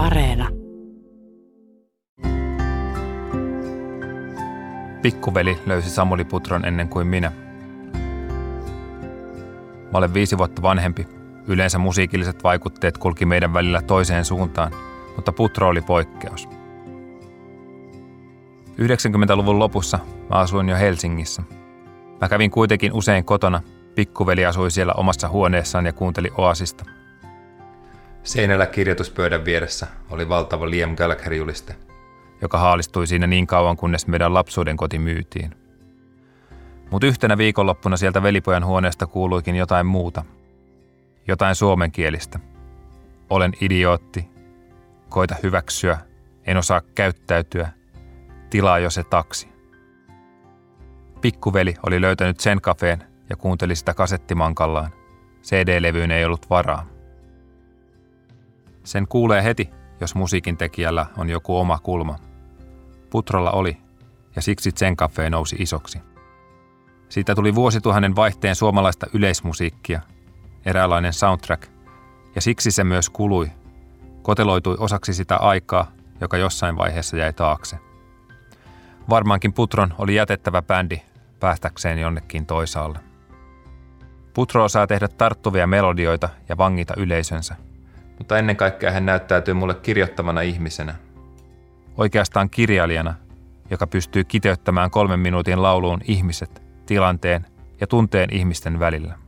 Areena. Pikkuveli löysi Samuli Putron ennen kuin minä. Mä olen viisi vuotta vanhempi. Yleensä musiikilliset vaikutteet kulki meidän välillä toiseen suuntaan, mutta Putro oli poikkeus. 90-luvun lopussa mä asuin jo Helsingissä. Mä kävin kuitenkin usein kotona. Pikkuveli asui siellä omassa huoneessaan ja kuunteli Oasista – Seinällä kirjoituspöydän vieressä oli valtava Liam Gallagher-juliste, joka haalistui siinä niin kauan, kunnes meidän lapsuuden koti myytiin. Mutta yhtenä viikonloppuna sieltä velipojan huoneesta kuuluikin jotain muuta. Jotain suomenkielistä. Olen idiootti. Koita hyväksyä. En osaa käyttäytyä. Tilaa jo se taksi. Pikkuveli oli löytänyt sen kafeen ja kuunteli sitä kasettimankallaan. CD-levyyn ei ollut varaa. Sen kuulee heti, jos musiikin tekijällä on joku oma kulma. Putrolla oli, ja siksi sen Cafe nousi isoksi. Siitä tuli vuosituhannen vaihteen suomalaista yleismusiikkia, eräänlainen soundtrack, ja siksi se myös kului, koteloitui osaksi sitä aikaa, joka jossain vaiheessa jäi taakse. Varmaankin Putron oli jätettävä bändi päästäkseen jonnekin toisaalle. Putro osaa tehdä tarttuvia melodioita ja vangita yleisönsä – mutta ennen kaikkea hän näyttäytyy mulle kirjoittavana ihmisenä. Oikeastaan kirjailijana, joka pystyy kiteyttämään kolmen minuutin lauluun ihmiset, tilanteen ja tunteen ihmisten välillä.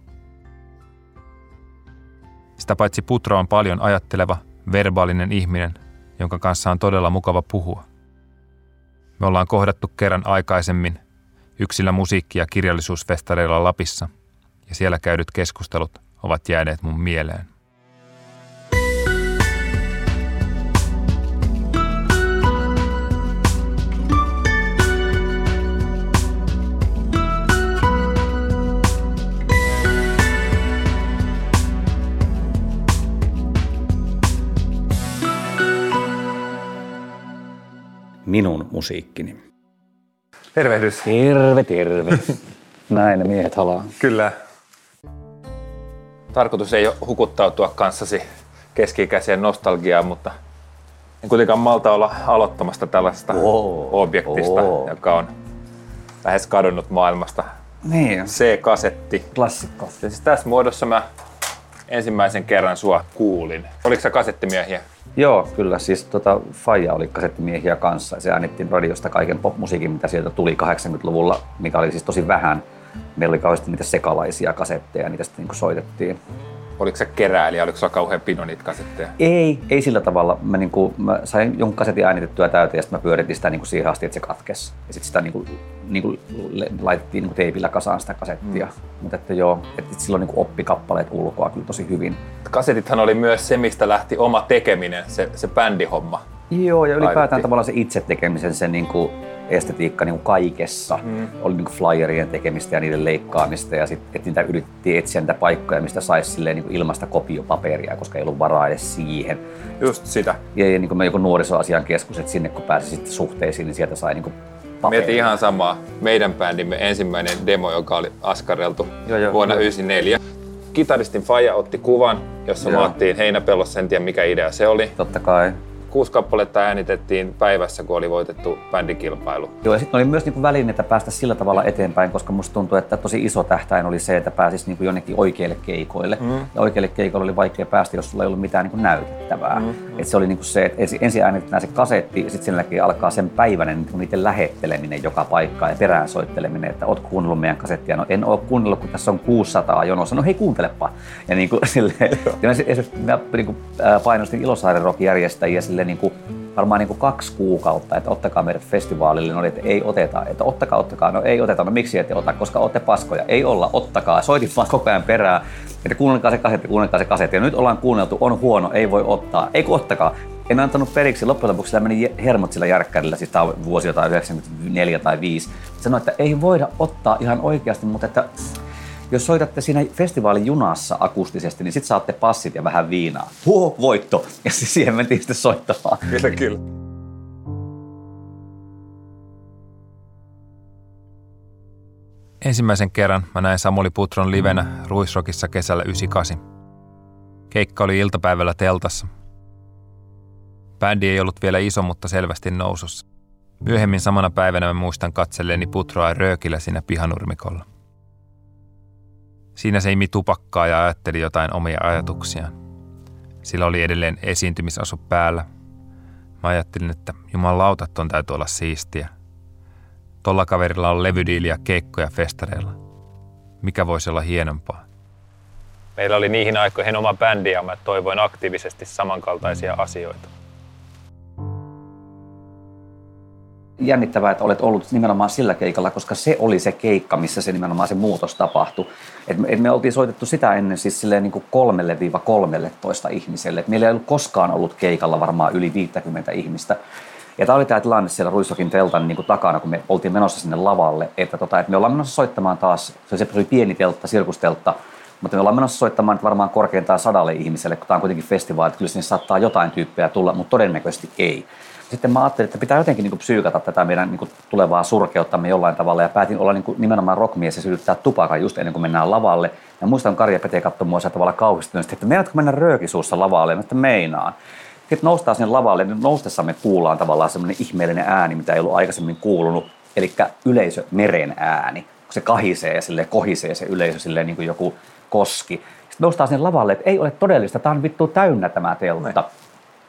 Sitä paitsi Putro on paljon ajatteleva, verbaalinen ihminen, jonka kanssa on todella mukava puhua. Me ollaan kohdattu kerran aikaisemmin yksillä musiikki- ja kirjallisuusfestareilla Lapissa, ja siellä käydyt keskustelut ovat jääneet mun mieleen. Minun musiikkini. Tervehdys. Terve, terve. Näin ne miehet halaa. Kyllä. Tarkoitus ei ole hukuttautua kanssasi keski-ikäiseen nostalgiaan, mutta en kuitenkaan malta olla aloittamasta tällaista oh, objektista, oh. joka on lähes kadonnut maailmasta. Niin. C-kasetti. Klassikko. Ja siis tässä muodossa mä ensimmäisen kerran sua kuulin. Oliko sä kasettimiehiä? Joo, kyllä. Siis tota, Faija oli kasettimiehiä kanssa. Se äänittiin radiosta kaiken popmusiikin, mitä sieltä tuli 80-luvulla, mikä oli siis tosi vähän. Meillä oli kauheasti niitä sekalaisia kasetteja, niitä sitten niin soitettiin. Oliko se keräilijä, oliko se kauhean pino niitä kasetteja? Ei, ei sillä tavalla. Mä, niin kuin, mä sain jonkun kasetin äänitettyä täyteen ja sitten mä pyöritin sitä niin kuin siihen asti, että se katkesi. Ja sitten sitä niin kuin, niin kuin laitettiin niin kuin teipillä kasaan sitä kasettia. Mm. Mutta että joo, että silloin niin kuin oppi kappaleet ulkoa kyllä tosi hyvin. Kasetithan oli myös se, mistä lähti oma tekeminen, se, se bändihomma. Joo, ja ylipäätään Laitettiin. tavallaan se itse tekemisen, se niin kuin, estetiikka niin kuin kaikessa. Mm. Oli niin kuin flyerien tekemistä ja niiden leikkaamista ja sitten et niitä yritettiin etsiä niitä paikkoja, mistä saisi niin ilmasta kopiopaperia, koska ei ollut varaa edes siihen. Just sitä. Ja, ja niin kuin joku nuorisoasian keskus, että sinne kun pääsi sitten suhteisiin, niin sieltä sai niin kuin Mietin ihan samaa. Meidän bändimme ensimmäinen demo, joka oli askareltu joo, joo, vuonna 1994. Kitaristin Faja otti kuvan, jossa joo. maattiin heinäpellossa, en tiedä mikä idea se oli. Totta kai kuusi kappaletta äänitettiin päivässä, kun oli voitettu bändikilpailu. Joo, ja sitten oli myös niinku välineitä päästä sillä tavalla eteenpäin, koska musta tuntuu, että tosi iso tähtäin oli se, että pääsisi niinku jonnekin oikeille keikoille. Mm. Ja oikeille keikoille oli vaikea päästä, jos sulla ei ollut mitään niinku näytettävää. Mm. Mm. Et se oli niinku se, että ensin äänitetään se kasetti, ja sitten sen jälkeen alkaa sen päivänen niinku niiden lähetteleminen joka paikkaan ja perään soitteleminen, että oot kuunnellut meidän kasettia. No en ole kuunnellut, kun tässä on 600 jonossa. No hei, kuuntelepa. Ja niinku, silleen, ja mä, mä, mä niinku, painostin Ilosaaren rock järjestäjiä silleen, niin kuin, varmaan niin kuin kaksi kuukautta, että ottakaa meidät festivaalille. No oli, että ei oteta, että ottakaa, ottakaa. No ei oteta, no miksi ette ota, koska olette paskoja. Ei olla, ottakaa. Soitin vaan koko ajan perään, että kuunnelkaa se kasetti, kuunnelkaa se kasetti. Ja nyt ollaan kuunneltu, on huono, ei voi ottaa. Ei kun ottakaa. En antanut periksi. Loppujen lopuksi meni hermot sillä järkkärillä, siis tämä on vuosi jotain 94 tai 5. Sanoin, että ei voida ottaa ihan oikeasti, mutta että jos soitatte siinä festivaalin junassa akustisesti, niin sitten saatte passit ja vähän viinaa. Huo, voitto! Ja siihen mentiin sitten soittamaan. Kyllä, kyllä. Ensimmäisen kerran mä näin Samuli Putron livenä Ruisrokissa kesällä 98. Keikka oli iltapäivällä teltassa. Bändi ei ollut vielä iso, mutta selvästi nousussa. Myöhemmin samana päivänä mä muistan katselleeni putroa röökillä siinä pihanurmikolla. Siinä se imi tupakkaa ja ajatteli jotain omia ajatuksiaan. Sillä oli edelleen esiintymisasu päällä. Mä ajattelin, että jumalauta, ton täytyy olla siistiä. Tolla kaverilla on levydiiliä, keikkoja festareilla. Mikä voisi olla hienompaa? Meillä oli niihin aikoihin oma bändi ja mä toivoin aktiivisesti samankaltaisia asioita. Jännittävää, että olet ollut nimenomaan sillä keikalla, koska se oli se keikka, missä se nimenomaan se muutos tapahtui. Et me, et me oltiin soitettu sitä ennen siis silleen niin kuin kolmelle viiva kolmelle toista ihmiselle. Et meillä ei ollut koskaan ollut keikalla varmaan yli 50 ihmistä. Ja tämä oli tämä tilanne siellä Ruissokin teltan niin kuin takana, kun me oltiin menossa sinne lavalle, että, tota, että me ollaan menossa soittamaan taas, se oli pieni teltta, sirkusteltta, mutta me ollaan menossa soittamaan nyt varmaan korkeintaan sadalle ihmiselle, kun tämä on kuitenkin festivaali, että kyllä sinne saattaa jotain tyyppejä tulla, mutta todennäköisesti ei sitten mä ajattelin, että pitää jotenkin niin psyykata tätä meidän niin tulevaa surkeuttamme jollain tavalla ja päätin olla niin nimenomaan rockmies ja sytyttää tupakan just ennen kuin mennään lavalle. Ja muistan Karja Pete katsoi mua tavalla kauhistunut, että meinaatko mennä röökisuussa lavalle? Että meinaan. Sitten noustaan sinne lavalle, niin noustessa me kuullaan tavallaan semmoinen ihmeellinen ääni, mitä ei ollut aikaisemmin kuulunut, eli yleisö meren ääni. Kun se kahisee ja sille kohisee se yleisö silleen niin kuin joku koski. Sitten noustaan sinne lavalle, että ei ole todellista, tämä on vittu täynnä tämä teltta. Noin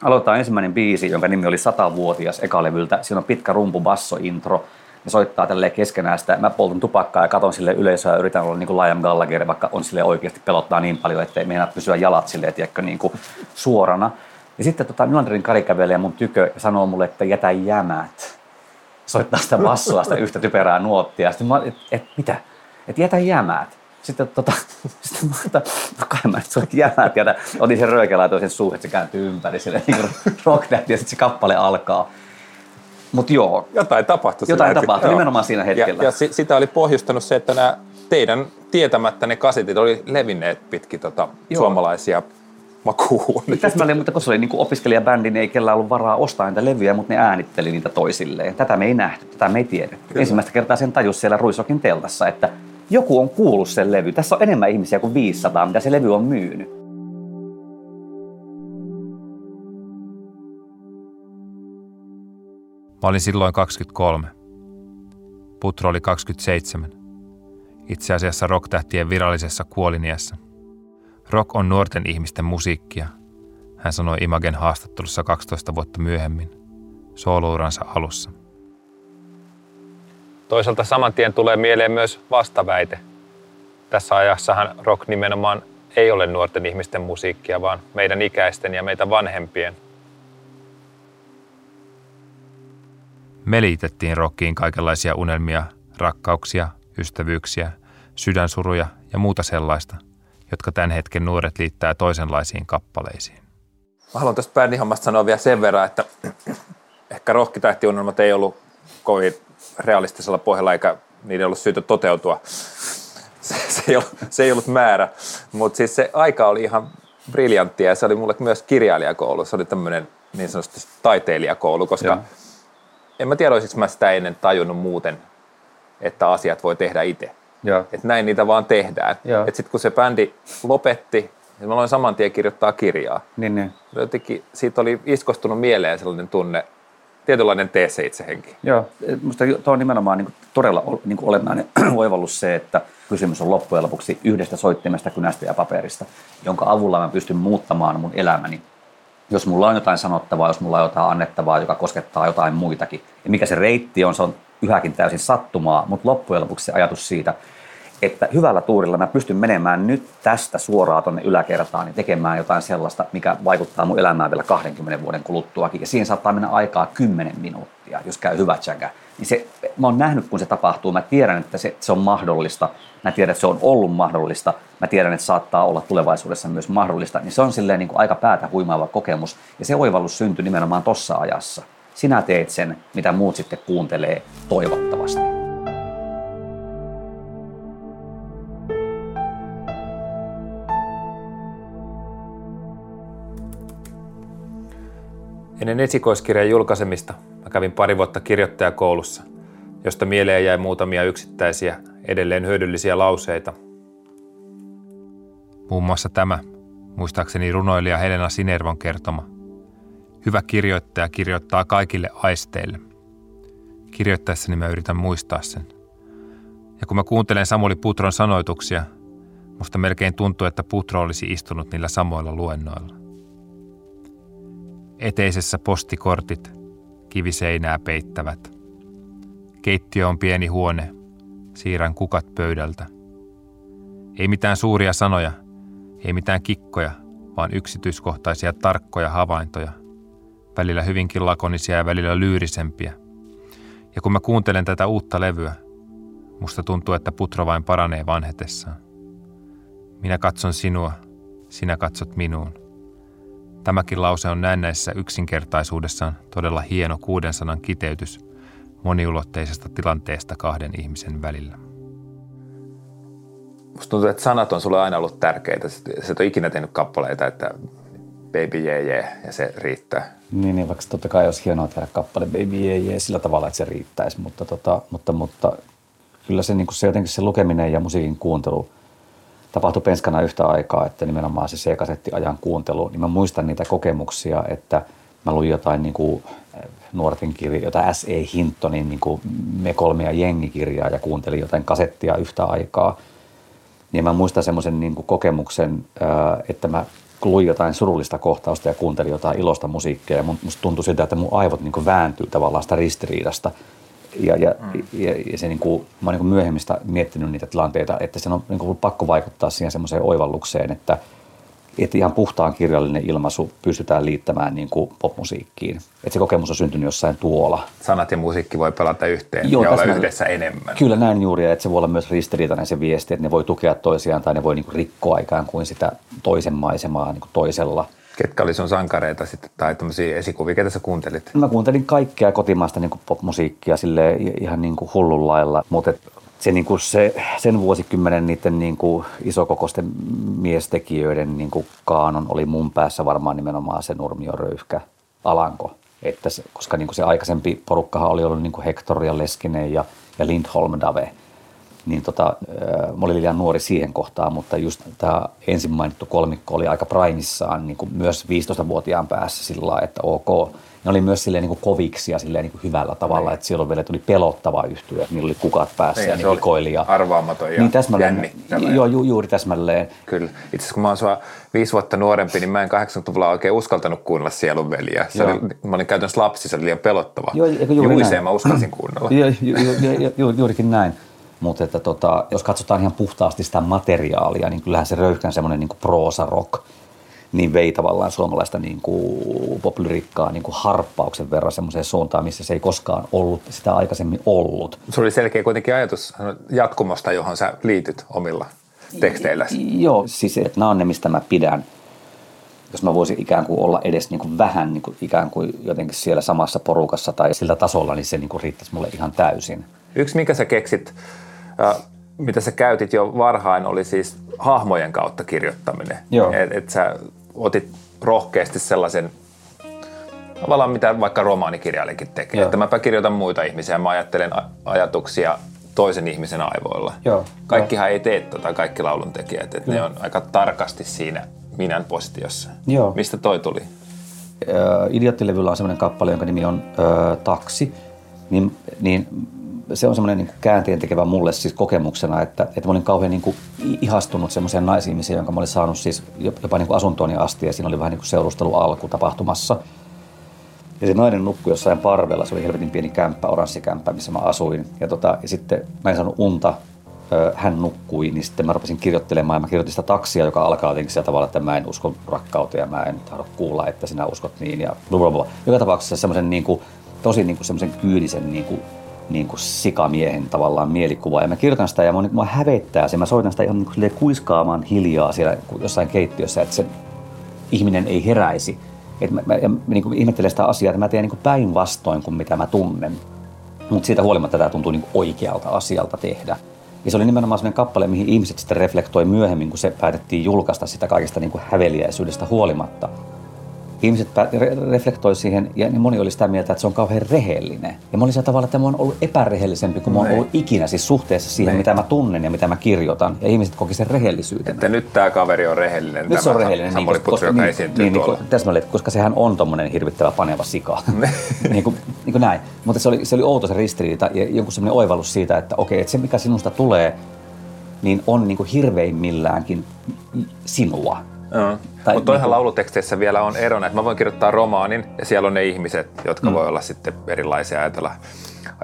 aloitetaan ensimmäinen biisi, jonka nimi oli Satavuotias ekalevyltä. Siinä on pitkä rumpu basso intro. Ne soittaa tälleen keskenään sitä. Mä poltun tupakkaa ja katon sille yleisöä ja yritän olla niin kuin Liam Gallagher, vaikka on sille oikeasti pelottaa niin paljon, ettei meinaa pysyä jalat sille, tiedätkö, niin kuin suorana. Ja sitten tota, Nylanderin Kari kävelee mun tykö ja sanoo mulle, että jätä jämät. Soittaa sitä bassoa, sitä yhtä typerää nuottia. Sitten mä, et, et, mitä? Että jätä jämät sitten tota, sitten mä että no kai mä nyt soit jämät ja otin sen röökä laitoin sen suuhun, että se kääntyy ympäri sille niin rock ja sitten se kappale alkaa. Mutta joo. Jotain tapahtui. Jotain tapahtui joo. nimenomaan siinä hetkellä. Ja, ja sitä oli pohjustanut se, että nämä teidän tietämättä ne kasetit oli levinneet pitkin tota suomalaisia makuun. Täsmälleen, mutta kun se oli niin opiskelijabändi, niin ei kellään ollut varaa ostaa niitä levyjä, mutta ne äänitteli niitä toisilleen. Tätä me ei nähty, tätä me ei tiedetty. Ensimmäistä kertaa sen tajus siellä Ruisokin teltassa, että joku on kuullut sen levy. Tässä on enemmän ihmisiä kuin 500, mitä se levy on myynyt. Mä olin silloin 23. Putro oli 27. Itse asiassa rocktähtien virallisessa kuoliniässä. Rock on nuorten ihmisten musiikkia, hän sanoi Imagen haastattelussa 12 vuotta myöhemmin, soolouransa alussa. Toisaalta saman tien tulee mieleen myös vastaväite. Tässä ajassahan rock nimenomaan ei ole nuorten ihmisten musiikkia, vaan meidän ikäisten ja meitä vanhempien. Me liitettiin rockiin kaikenlaisia unelmia, rakkauksia, ystävyyksiä, sydänsuruja ja muuta sellaista, jotka tämän hetken nuoret liittää toisenlaisiin kappaleisiin. Mä haluan tästä bändihommasta sanoa vielä sen verran, että ehkä rohkitähtiunelmat ei ollut kovin realistisella pohjalla eikä niiden ollut syytä toteutua. Se, se, ei, ollut, se ei ollut määrä, mutta siis se aika oli ihan briljanttia ja se oli mulle myös kirjailijakoulu. Se oli tämmöinen niin sanotusti taiteilijakoulu, koska Joo. en mä tiedä, olisiko mä sitä ennen tajunnut muuten, että asiat voi tehdä itse. Että näin niitä vaan tehdään. Että sitten kun se bändi lopetti, niin mä aloin saman tien kirjoittaa kirjaa. Niin, niin. Jotenkin siitä oli iskostunut mieleen sellainen tunne, tietynlainen T7-henki. Joo, minusta tuo on nimenomaan niin kuin, todella niin kuin olennainen oivallus se, että kysymys on loppujen lopuksi yhdestä soittimesta, kynästä ja paperista, jonka avulla mä pystyn muuttamaan mun elämäni. Jos mulla on jotain sanottavaa, jos mulla on jotain annettavaa, joka koskettaa jotain muitakin. Ja mikä se reitti on, se on yhäkin täysin sattumaa, mutta loppujen lopuksi se ajatus siitä, että hyvällä tuurilla mä pystyn menemään nyt tästä suoraan tuonne yläkertaan ja tekemään jotain sellaista, mikä vaikuttaa mun elämään vielä 20 vuoden kuluttuakin. Ja siihen saattaa mennä aikaa 10 minuuttia, jos käy hyvä tsäkä. Niin se, mä oon nähnyt, kun se tapahtuu. Mä tiedän, että se, se on mahdollista. Mä tiedän, että se on ollut mahdollista. Mä tiedän, että saattaa olla tulevaisuudessa myös mahdollista. Niin se on silleen niin kuin aika päätä huimaava kokemus. Ja se oivallus syntyi nimenomaan tossa ajassa. Sinä teet sen, mitä muut sitten kuuntelee toivottavasti. Ennen esikoiskirjan julkaisemista mä kävin pari vuotta kirjoittajakoulussa, josta mieleen jäi muutamia yksittäisiä edelleen hyödyllisiä lauseita. Muun muassa tämä, muistaakseni runoilija Helena Sinervon kertoma. Hyvä kirjoittaja kirjoittaa kaikille aisteille. Kirjoittaessani mä yritän muistaa sen. Ja kun mä kuuntelen Samuli Putron sanoituksia, musta melkein tuntuu, että Putro olisi istunut niillä samoilla luennoilla. Eteisessä postikortit, kiviseinää peittävät. Keittiö on pieni huone, siirrän kukat pöydältä. Ei mitään suuria sanoja, ei mitään kikkoja, vaan yksityiskohtaisia tarkkoja havaintoja. Välillä hyvinkin lakonisia ja välillä lyyrisempiä. Ja kun mä kuuntelen tätä uutta levyä, musta tuntuu, että putro vain paranee vanhetessaan. Minä katson sinua, sinä katsot minuun. Tämäkin lause on näennäisessä yksinkertaisuudessaan todella hieno kuuden sanan kiteytys moniulotteisesta tilanteesta kahden ihmisen välillä. Musta tuntuu, että sanat on sulle aina ollut tärkeitä. Sä et ole ikinä tehnyt kappaleita, että baby yeah, yeah, ja se riittää. Niin, niin vaikka totta kai olisi hienoa tehdä kappale baby yeah, yeah, sillä tavalla, että se riittäisi, mutta, tota, mutta, mutta kyllä se, niin se jotenkin se lukeminen ja musiikin kuuntelu tapahtui penskana yhtä aikaa, että nimenomaan se C-kasettiajan kuuntelu, niin mä muistan niitä kokemuksia, että mä luin jotain niin kuin nuorten kirjaa, jotain S.E. Hintonin niin kuin Me kolme ja jengikirjaa ja kuuntelin jotain kasettia yhtä aikaa – niin mä muistan semmoisen niin kokemuksen, että mä luin jotain surullista kohtausta ja kuuntelin jotain ilosta musiikkia ja musta tuntui siltä, että mun aivot niin vääntyy tavallaan sitä ristiriidasta. Ja, ja, mm. ja, ja se niin kuin, mä oon niin myöhemmistä miettinyt niitä tilanteita, että sen on niin kuin pakko vaikuttaa siihen semmoiseen oivallukseen, että – että ihan puhtaan kirjallinen ilmaisu pystytään liittämään niin kuin popmusiikkiin. Että se kokemus on syntynyt jossain tuolla. Sanat ja musiikki voi pelata yhteen Joo, ja olla yhdessä enemmän. Kyllä näin juuri, että se voi olla myös ristiriitainen se viesti, että ne voi tukea toisiaan tai ne voi niin kuin rikkoa ikään kuin sitä toisen maisemaa niin kuin toisella. Ketkä oli sun sankareita sitten, tai tämmöisiä esikuvia, ketä sä kuuntelit? Mä kuuntelin kaikkea kotimaista niin popmusiikkia sille ihan niin kuin hullun lailla, mutta se, niin kuin se, sen vuosikymmenen niiden niin kuin isokokoisten miestekijöiden niin kuin kaanon oli mun päässä varmaan nimenomaan se Nurmio Röyhkä Alanko. Että se, koska niin kuin se aikaisempi porukkahan oli ollut niin kuin Hector ja Leskinen ja, ja Lindholm Dave. Niin tota, mä olin liian nuori siihen kohtaan, mutta just tämä ensin mainittu kolmikko oli aika primissaan niin kuin myös 15-vuotiaan päässä sillä lailla, että ok, ne oli myös silleen niin kuin koviksi ja silleen niin kuin hyvällä tavalla, niin. että silloin vielä tuli pelottava yhtyö, että niillä oli kukat päässä niin, ja ne hikoili. Ja, arvaamaton ja niin täsmälleen, Joo, ju, juuri täsmälleen. Kyllä. Itse asiassa kun mä oon sua viisi vuotta nuorempi, niin mä en 80-luvulla oikein uskaltanut kuunnella sielunveliä. Se oli, mä olin käytännössä lapsi, se oli liian pelottava. Joo, juuri Juiseen mä uskalsin kuunnella. Joo, ju, ju, ju, ju, juurikin näin. Mutta että tota, jos katsotaan ihan puhtaasti sitä materiaalia, niin kyllähän se röyhkän semmoinen niin proosa rock – niin vei tavallaan suomalaista niin kuin poplyriikkaa niin kuin harppauksen verran semmoiseen suuntaan, missä se ei koskaan ollut sitä aikaisemmin ollut. Se oli selkeä kuitenkin ajatus jatkumosta, johon sä liityt omilla teksteillä. Joo, siis että nämä on ne, mistä mä pidän. Jos mä voisin ikään kuin olla edes niin kuin vähän niin kuin ikään kuin jotenkin siellä samassa porukassa tai sillä tasolla, niin se niin kuin riittäisi mulle ihan täysin. Yksi, mikä sä keksit, mitä sä käytit jo varhain, oli siis hahmojen kautta kirjoittaminen. Joo. Et, et sä otit rohkeasti sellaisen tavallaan mitä vaikka romaanikirjailijakin tekee. Joo. Että mäpä kirjoitan muita ihmisiä, mä ajattelen ajatuksia toisen ihmisen aivoilla. Joo. Kaikkihan Joo. ei tee tota, kaikki lauluntekijät, että ne on aika tarkasti siinä minän positiossa. Joo. Mistä toi tuli? Idioottilevyllä on semmoinen kappale, jonka nimi on ö, Taksi. Niin, niin se on semmoinen niin käänteen tekevä mulle siis kokemuksena, että, että mä olin kauhean niin kuin ihastunut semmoiseen naisihmiseen, jonka mä olin saanut siis jopa niin kuin asuntooni asti ja siinä oli vähän niin kuin seurustelu alku tapahtumassa. Ja se nainen nukkui jossain parvella, se oli helvetin pieni kämppä, oranssikämppä, missä mä asuin. Ja, tota, ja sitten mä en saanut unta, hän nukkui, niin sitten mä rupesin kirjoittelemaan ja mä kirjoitin sitä taksia, joka alkaa jotenkin sillä tavalla, että mä en usko rakkauteen ja mä en tahdo kuulla, että sinä uskot niin ja blablabla. Joka tapauksessa semmoisen niin kuin, tosi niin kuin semmoisen kyydisen niin kuin niin kuin sikamiehen tavallaan mielikuva. Ja mä kirjoitan sitä ja mä, mä hävettää se. Mä soitan sitä ihan niin kuin kuiskaamaan hiljaa siellä jossain keittiössä, että se ihminen ei heräisi. Et mä, mä, mä niin kuin ihmettelen sitä asiaa, että mä teen niin päinvastoin kuin mitä mä tunnen. Mutta siitä huolimatta tämä tuntuu niin oikealta asialta tehdä. Ja se oli nimenomaan sellainen kappale, mihin ihmiset sitten reflektoi myöhemmin, kun se päätettiin julkaista sitä kaikesta niin kuin häveliäisyydestä huolimatta. Ihmiset re- reflektoi siihen ja niin moni oli sitä mieltä, että se on kauhean rehellinen. Ja mä olin sillä tavalla, että mä oon ollut epärehellisempi kuin mä oon ollut ikinä siis suhteessa siihen, Nein. mitä mä tunnen ja mitä mä kirjoitan. Ja ihmiset koki sen rehellisyyden. Että nyt tämä kaveri on rehellinen. Nyt se on rehellinen. Samuli niin, Putri, joka niin, esiintyy niin, niin, tuolla. Niin, koska sehän on tommonen hirvittävä paneva sika. niin, kuin, niin kuin näin. Mutta se oli, se oli outo se ristiriita ja joku semmoinen oivallus siitä, että okei, että se mikä sinusta tulee, niin on niin kuin hirveimmilläänkin sinua. Uh. Mutta toihan niin lauluteksteissä vielä on erona, että mä voin kirjoittaa romaanin ja siellä on ne ihmiset, jotka mm. voi olla sitten erilaisia ajatella,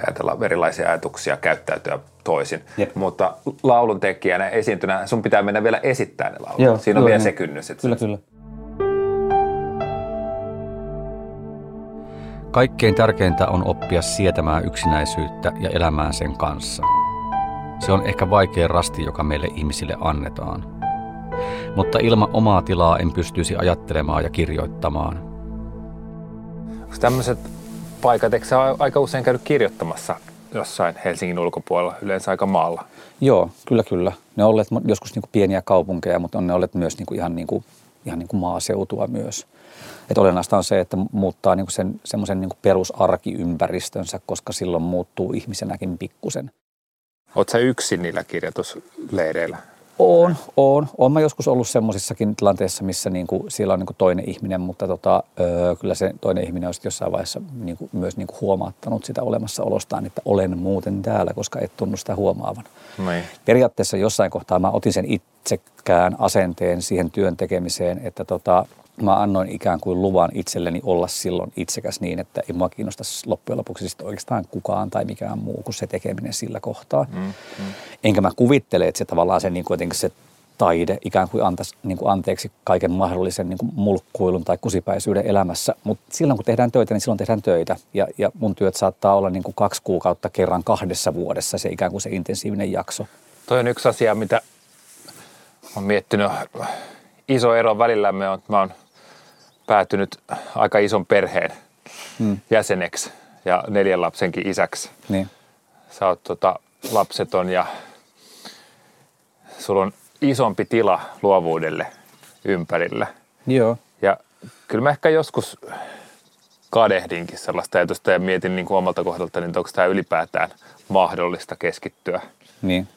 ajatella erilaisia ajatuksia, käyttäytyä toisin. Jep. Mutta laulun tekijänä, esiintynä, sun pitää mennä vielä esittää ne laulut. Joo, Siinä on vielä niin. se kynnys. Kyllä, kyllä. Kaikkein tärkeintä on oppia sietämään yksinäisyyttä ja elämään sen kanssa. Se on ehkä vaikea rasti, joka meille ihmisille annetaan. Mutta ilman omaa tilaa en pystyisi ajattelemaan ja kirjoittamaan. Onko tämmöiset paikat, eikö aika usein käynyt kirjoittamassa jossain Helsingin ulkopuolella, yleensä aika maalla? Joo, kyllä kyllä. Ne on olleet joskus niin kuin pieniä kaupunkeja, mutta on ne olleet myös niin kuin ihan, niin kuin, ihan niin kuin maaseutua myös. Et olennaista on se, että muuttaa niin kuin sen semmoisen niin perusarkiympäristönsä, koska silloin muuttuu ihmisenäkin pikkusen. Oletko yksin niillä kirjoitusleireillä? On, on. Olen mä joskus ollut semmoisissakin tilanteissa, missä niin kuin, siellä on niin kuin toinen ihminen, mutta tota, öö, kyllä se toinen ihminen on jossain vaiheessa niin kuin, myös niin kuin huomaattanut sitä olemassaolostaan, että olen muuten täällä, koska et tunnu sitä huomaavan. Noin. Periaatteessa jossain kohtaa mä otin sen itsekään asenteen siihen työn tekemiseen, että tota, mä annoin ikään kuin luvan itselleni olla silloin itsekäs niin, että ei mua kiinnosta loppujen lopuksi siis oikeastaan kukaan tai mikään muu kuin se tekeminen sillä kohtaa. Mm, mm. Enkä mä kuvittele, että se tavallaan se, niin kuin se taide ikään kuin antaisi niin kuin anteeksi kaiken mahdollisen niin kuin mulkkuilun tai kusipäisyyden elämässä. Mutta silloin kun tehdään töitä, niin silloin tehdään töitä. Ja, ja mun työt saattaa olla niin kuin kaksi kuukautta kerran kahdessa vuodessa se ikään kuin se intensiivinen jakso. Toi on yksi asia, mitä olen miettinyt. Iso ero välillämme on, että mä oon päätynyt aika ison perheen hmm. jäseneksi ja neljän lapsenkin isäksi. Niin. Sä oot tota, lapseton ja sulla on isompi tila luovuudelle ympärillä. Joo. Ja kyllä mä ehkä joskus kadehdinkin sellaista ajatusta ja mietin niin kuin omalta kohdalta, niin onko tämä ylipäätään mahdollista keskittyä. Niin.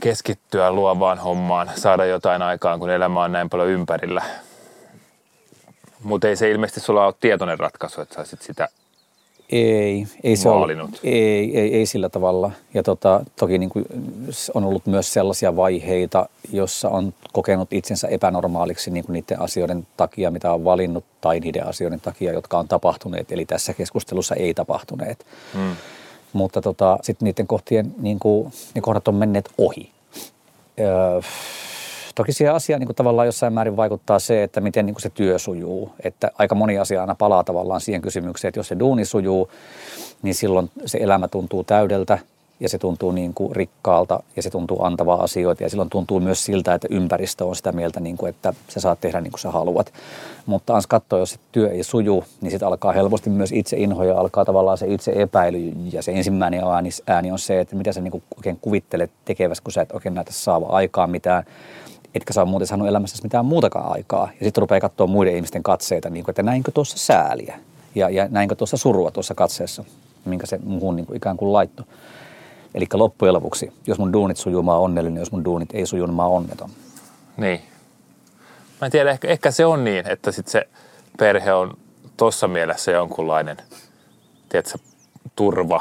Keskittyä luovaan hommaan, saada jotain aikaan, kun elämä on näin paljon ympärillä. Mutta ei se ilmeisesti sulla ole tietoinen ratkaisu, että saisit sitä ei, ei se ole, ei, ei, ei, sillä tavalla. Ja tota, toki niin kuin on ollut myös sellaisia vaiheita, jossa on kokenut itsensä epänormaaliksi niin kuin niiden asioiden takia, mitä on valinnut, tai niiden asioiden takia, jotka on tapahtuneet. Eli tässä keskustelussa ei tapahtuneet. Hmm. Mutta tota, sitten niiden kohtien, niin kuin, ne kohdat on menneet ohi. Öö, Toki siihen asiaan niin kuin tavallaan jossain määrin vaikuttaa se, että miten niin kuin se työ sujuu. Että aika moni asia aina palaa tavallaan siihen kysymykseen, että jos se duuni sujuu, niin silloin se elämä tuntuu täydeltä ja se tuntuu niin kuin rikkaalta ja se tuntuu antavaa asioita ja silloin tuntuu myös siltä, että ympäristö on sitä mieltä, niin kuin, että sä saat tehdä niin kuin sä haluat. Mutta ans katsoa, jos se työ ei suju, niin sitten alkaa helposti myös itse inho ja alkaa tavallaan se itse epäily ja se ensimmäinen ääni, ääni on se, että mitä sä niin kuin oikein kuvittelet tekevässä, kun sä et oikein näytä saava aikaa mitään etkä saa muuten saanut elämässä mitään muutakaan aikaa. Ja sitten rupeaa katsoa muiden ihmisten katseita, niin kuin, että näinkö tuossa sääliä ja, ja näinkö tuossa surua tuossa katseessa, minkä se muuhun niin kuin ikään kuin laitto. Eli loppujen lopuksi, jos mun duunit sujuu, mä onnellinen, jos mun duunit ei sujuu, niin mä onneton. Niin. Mä en tiedä, ehkä, ehkä se on niin, että sit se perhe on tuossa mielessä jonkunlainen, tiedätkö, turva,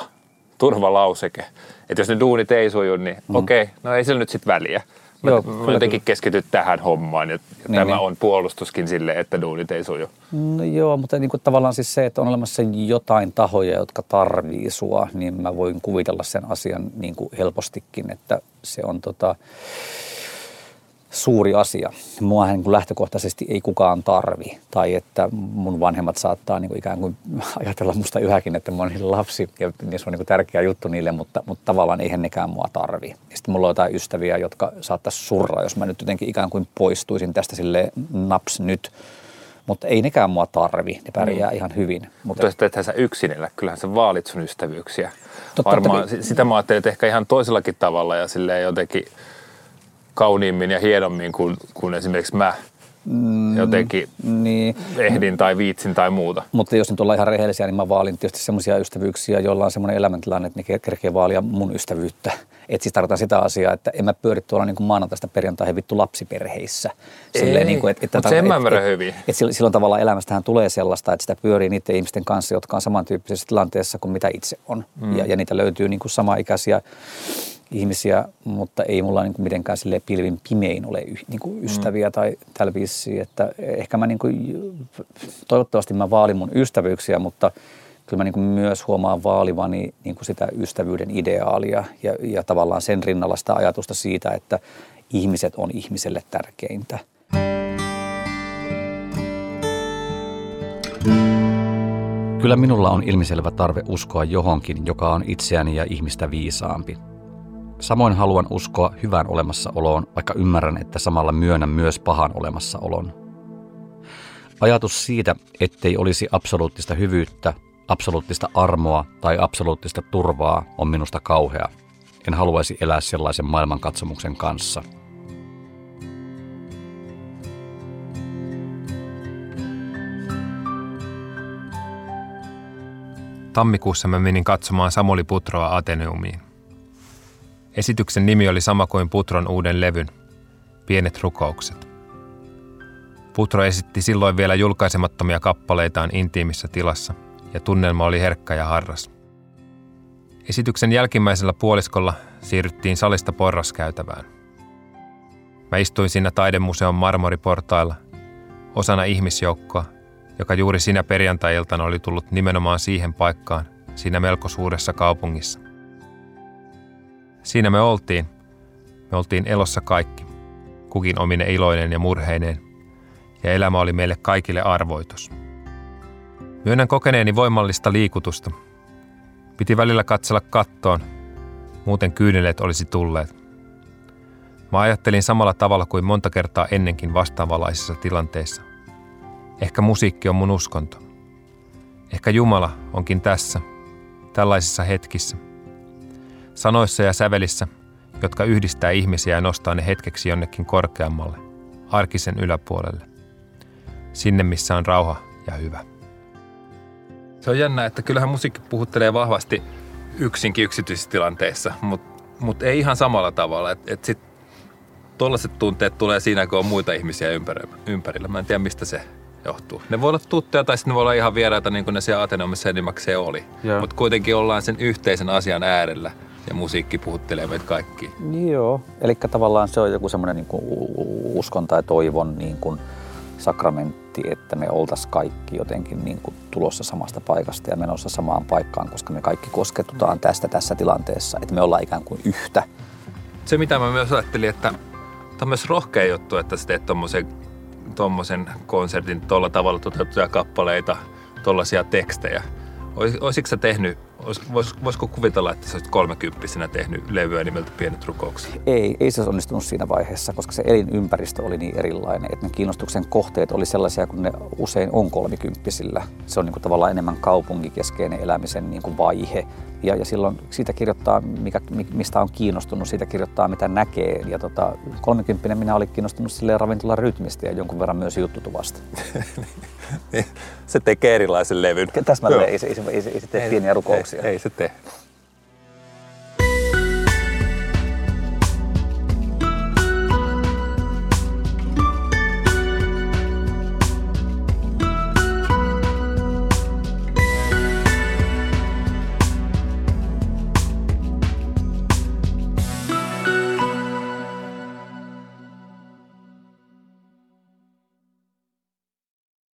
turvalauseke. Että jos ne duunit ei suju, niin mm. okei, okay, no ei sillä nyt sitten väliä. Joo, mä jotenkin keskityt tähän hommaan ja, ja niin, tämä niin. on puolustuskin sille, että duunit ei suju. No joo, mutta niin kuin tavallaan siis se, että on olemassa jotain tahoja, jotka tarvii sua, niin mä voin kuvitella sen asian niin kuin helpostikin, että se on tota, suuri asia. Mua niin kuin lähtökohtaisesti ei kukaan tarvi. Tai että mun vanhemmat saattaa niin kuin ikään kuin ajatella musta yhäkin, että mä oon lapsi ja se on niin kuin tärkeä juttu niille, mutta, mutta tavallaan eihän nekään mua tarvi. Ja sitten mulla on jotain ystäviä, jotka saattaisi surra, jos mä nyt jotenkin ikään kuin poistuisin tästä sille naps nyt. Mutta ei nekään mua tarvi, ne pärjää mm. ihan hyvin. Mutta jos teethän sä yksinellä, kyllähän sä vaalit sun ystävyyksiä. Totta, Varmaan totta, sitä mä ajattelin, että ehkä ihan toisellakin tavalla ja silleen jotenkin – kauniimmin ja hienommin kuin, kuin esimerkiksi mä jotenkin Niin, ehdin tai viitsin tai muuta. mutta jos nyt ollaan ihan rehellisiä, niin mä vaalin tietysti semmoisia ystävyyksiä, joilla on semmoinen elämäntilanne, että ne kerkee vaalia mun ystävyyttä. Et siis tarkoitan sitä asiaa, että en mä pyöri tuolla niin kuin maanantaista perjantaihin vittu lapsiperheissä. Ei, niin kuin, mut sen mä ymmärrän hyvin. Et, et silloin, silloin tavallaan elämästähän tulee sellaista, että sitä pyörii niiden ihmisten kanssa, jotka on samantyyppisessä tilanteessa kuin mitä itse on. Mm. Ja, ja niitä löytyy niin kuin samaikäisiä ihmisiä, mutta ei mulla niin kuin mitenkään sille pilvin pimein ole y, niin kuin ystäviä mm. tai tällä että ehkä mä niin kuin, toivottavasti mä vaalin mun ystävyyksiä, mutta kyllä mä niin kuin myös huomaan vaalivani niin kuin sitä ystävyyden ideaalia ja, ja tavallaan sen rinnalla sitä ajatusta siitä, että ihmiset on ihmiselle tärkeintä. Kyllä minulla on ilmiselvä tarve uskoa johonkin, joka on itseäni ja ihmistä viisaampi. Samoin haluan uskoa hyvän olemassaoloon, vaikka ymmärrän, että samalla myönnän myös pahan olemassaolon. Ajatus siitä, ettei olisi absoluuttista hyvyyttä, absoluuttista armoa tai absoluuttista turvaa on minusta kauhea. En haluaisi elää sellaisen maailmankatsomuksen kanssa. Tammikuussa mä menin katsomaan Samuli Putroa Ateneumiin. Esityksen nimi oli sama kuin Putron uuden levyn, Pienet rukoukset. Putro esitti silloin vielä julkaisemattomia kappaleitaan intiimissä tilassa, ja tunnelma oli herkkä ja harras. Esityksen jälkimmäisellä puoliskolla siirryttiin salista porraskäytävään. Mä istuin siinä taidemuseon marmoriportailla, osana ihmisjoukkoa, joka juuri sinä perjantai-iltana oli tullut nimenomaan siihen paikkaan, siinä melko suuressa kaupungissa. Siinä me oltiin. Me oltiin elossa kaikki. Kukin omine iloinen ja murheineen. Ja elämä oli meille kaikille arvoitus. Myönnän kokeneeni voimallista liikutusta. Piti välillä katsella kattoon. Muuten kyyneleet olisi tulleet. Mä ajattelin samalla tavalla kuin monta kertaa ennenkin vastaavanlaisissa tilanteissa. Ehkä musiikki on mun uskonto. Ehkä Jumala onkin tässä, tällaisissa hetkissä – sanoissa ja sävelissä, jotka yhdistää ihmisiä ja nostaa ne hetkeksi jonnekin korkeammalle, arkisen yläpuolelle. Sinne, missä on rauha ja hyvä. Se on jännä, että kyllähän musiikki puhuttelee vahvasti yksinkin yksityisissä tilanteissa, mutta mut ei ihan samalla tavalla. Että et sit tuollaiset tunteet tulee siinä, kun on muita ihmisiä ympärillä. Mä en tiedä, mistä se johtuu. Ne voi olla tuttuja tai sitten ne voi olla ihan vieraita, niin kuin ne siellä Ateneumissa enimmäkseen oli. Mutta kuitenkin ollaan sen yhteisen asian äärellä – ja musiikki puhuttelee meitä kaikki. Joo, eli tavallaan se on joku semmoinen niin kuin uskon tai toivon niin kuin sakramentti, että me oltaisiin kaikki jotenkin niin kuin tulossa samasta paikasta ja menossa samaan paikkaan, koska me kaikki kosketutaan tästä tässä tilanteessa, että me ollaan ikään kuin yhtä. Se mitä mä myös ajattelin, että tämä on myös rohkea juttu, että sä teet tommosen, tommosen konsertin tuolla tavalla toteutettuja kappaleita, tuollaisia tekstejä. Olisitko sä tehnyt Vois, voisiko kuvitella, että sä olisit kolmekymppisenä tehnyt levyä nimeltä Pienet rukoukset? Ei, ei se onnistunut siinä vaiheessa, koska se elinympäristö oli niin erilainen, että ne kiinnostuksen kohteet oli sellaisia kuin ne usein on kolmikymppisillä. Se on niin kuin tavallaan enemmän kaupunkikeskeinen elämisen niin kuin vaihe. Ja, ja silloin siitä kirjoittaa, mikä, mistä on kiinnostunut, siitä kirjoittaa mitä näkee. Ja tota, kolmekymppinen minä olin kiinnostunut sille ravintolan rytmistä ja jonkun verran myös juttutuvasta. se tekee erilaisen levyn. Täsmälleen, ei ei, ei, se, ei se tee pieniä rukouksia. Ei, ei se tee.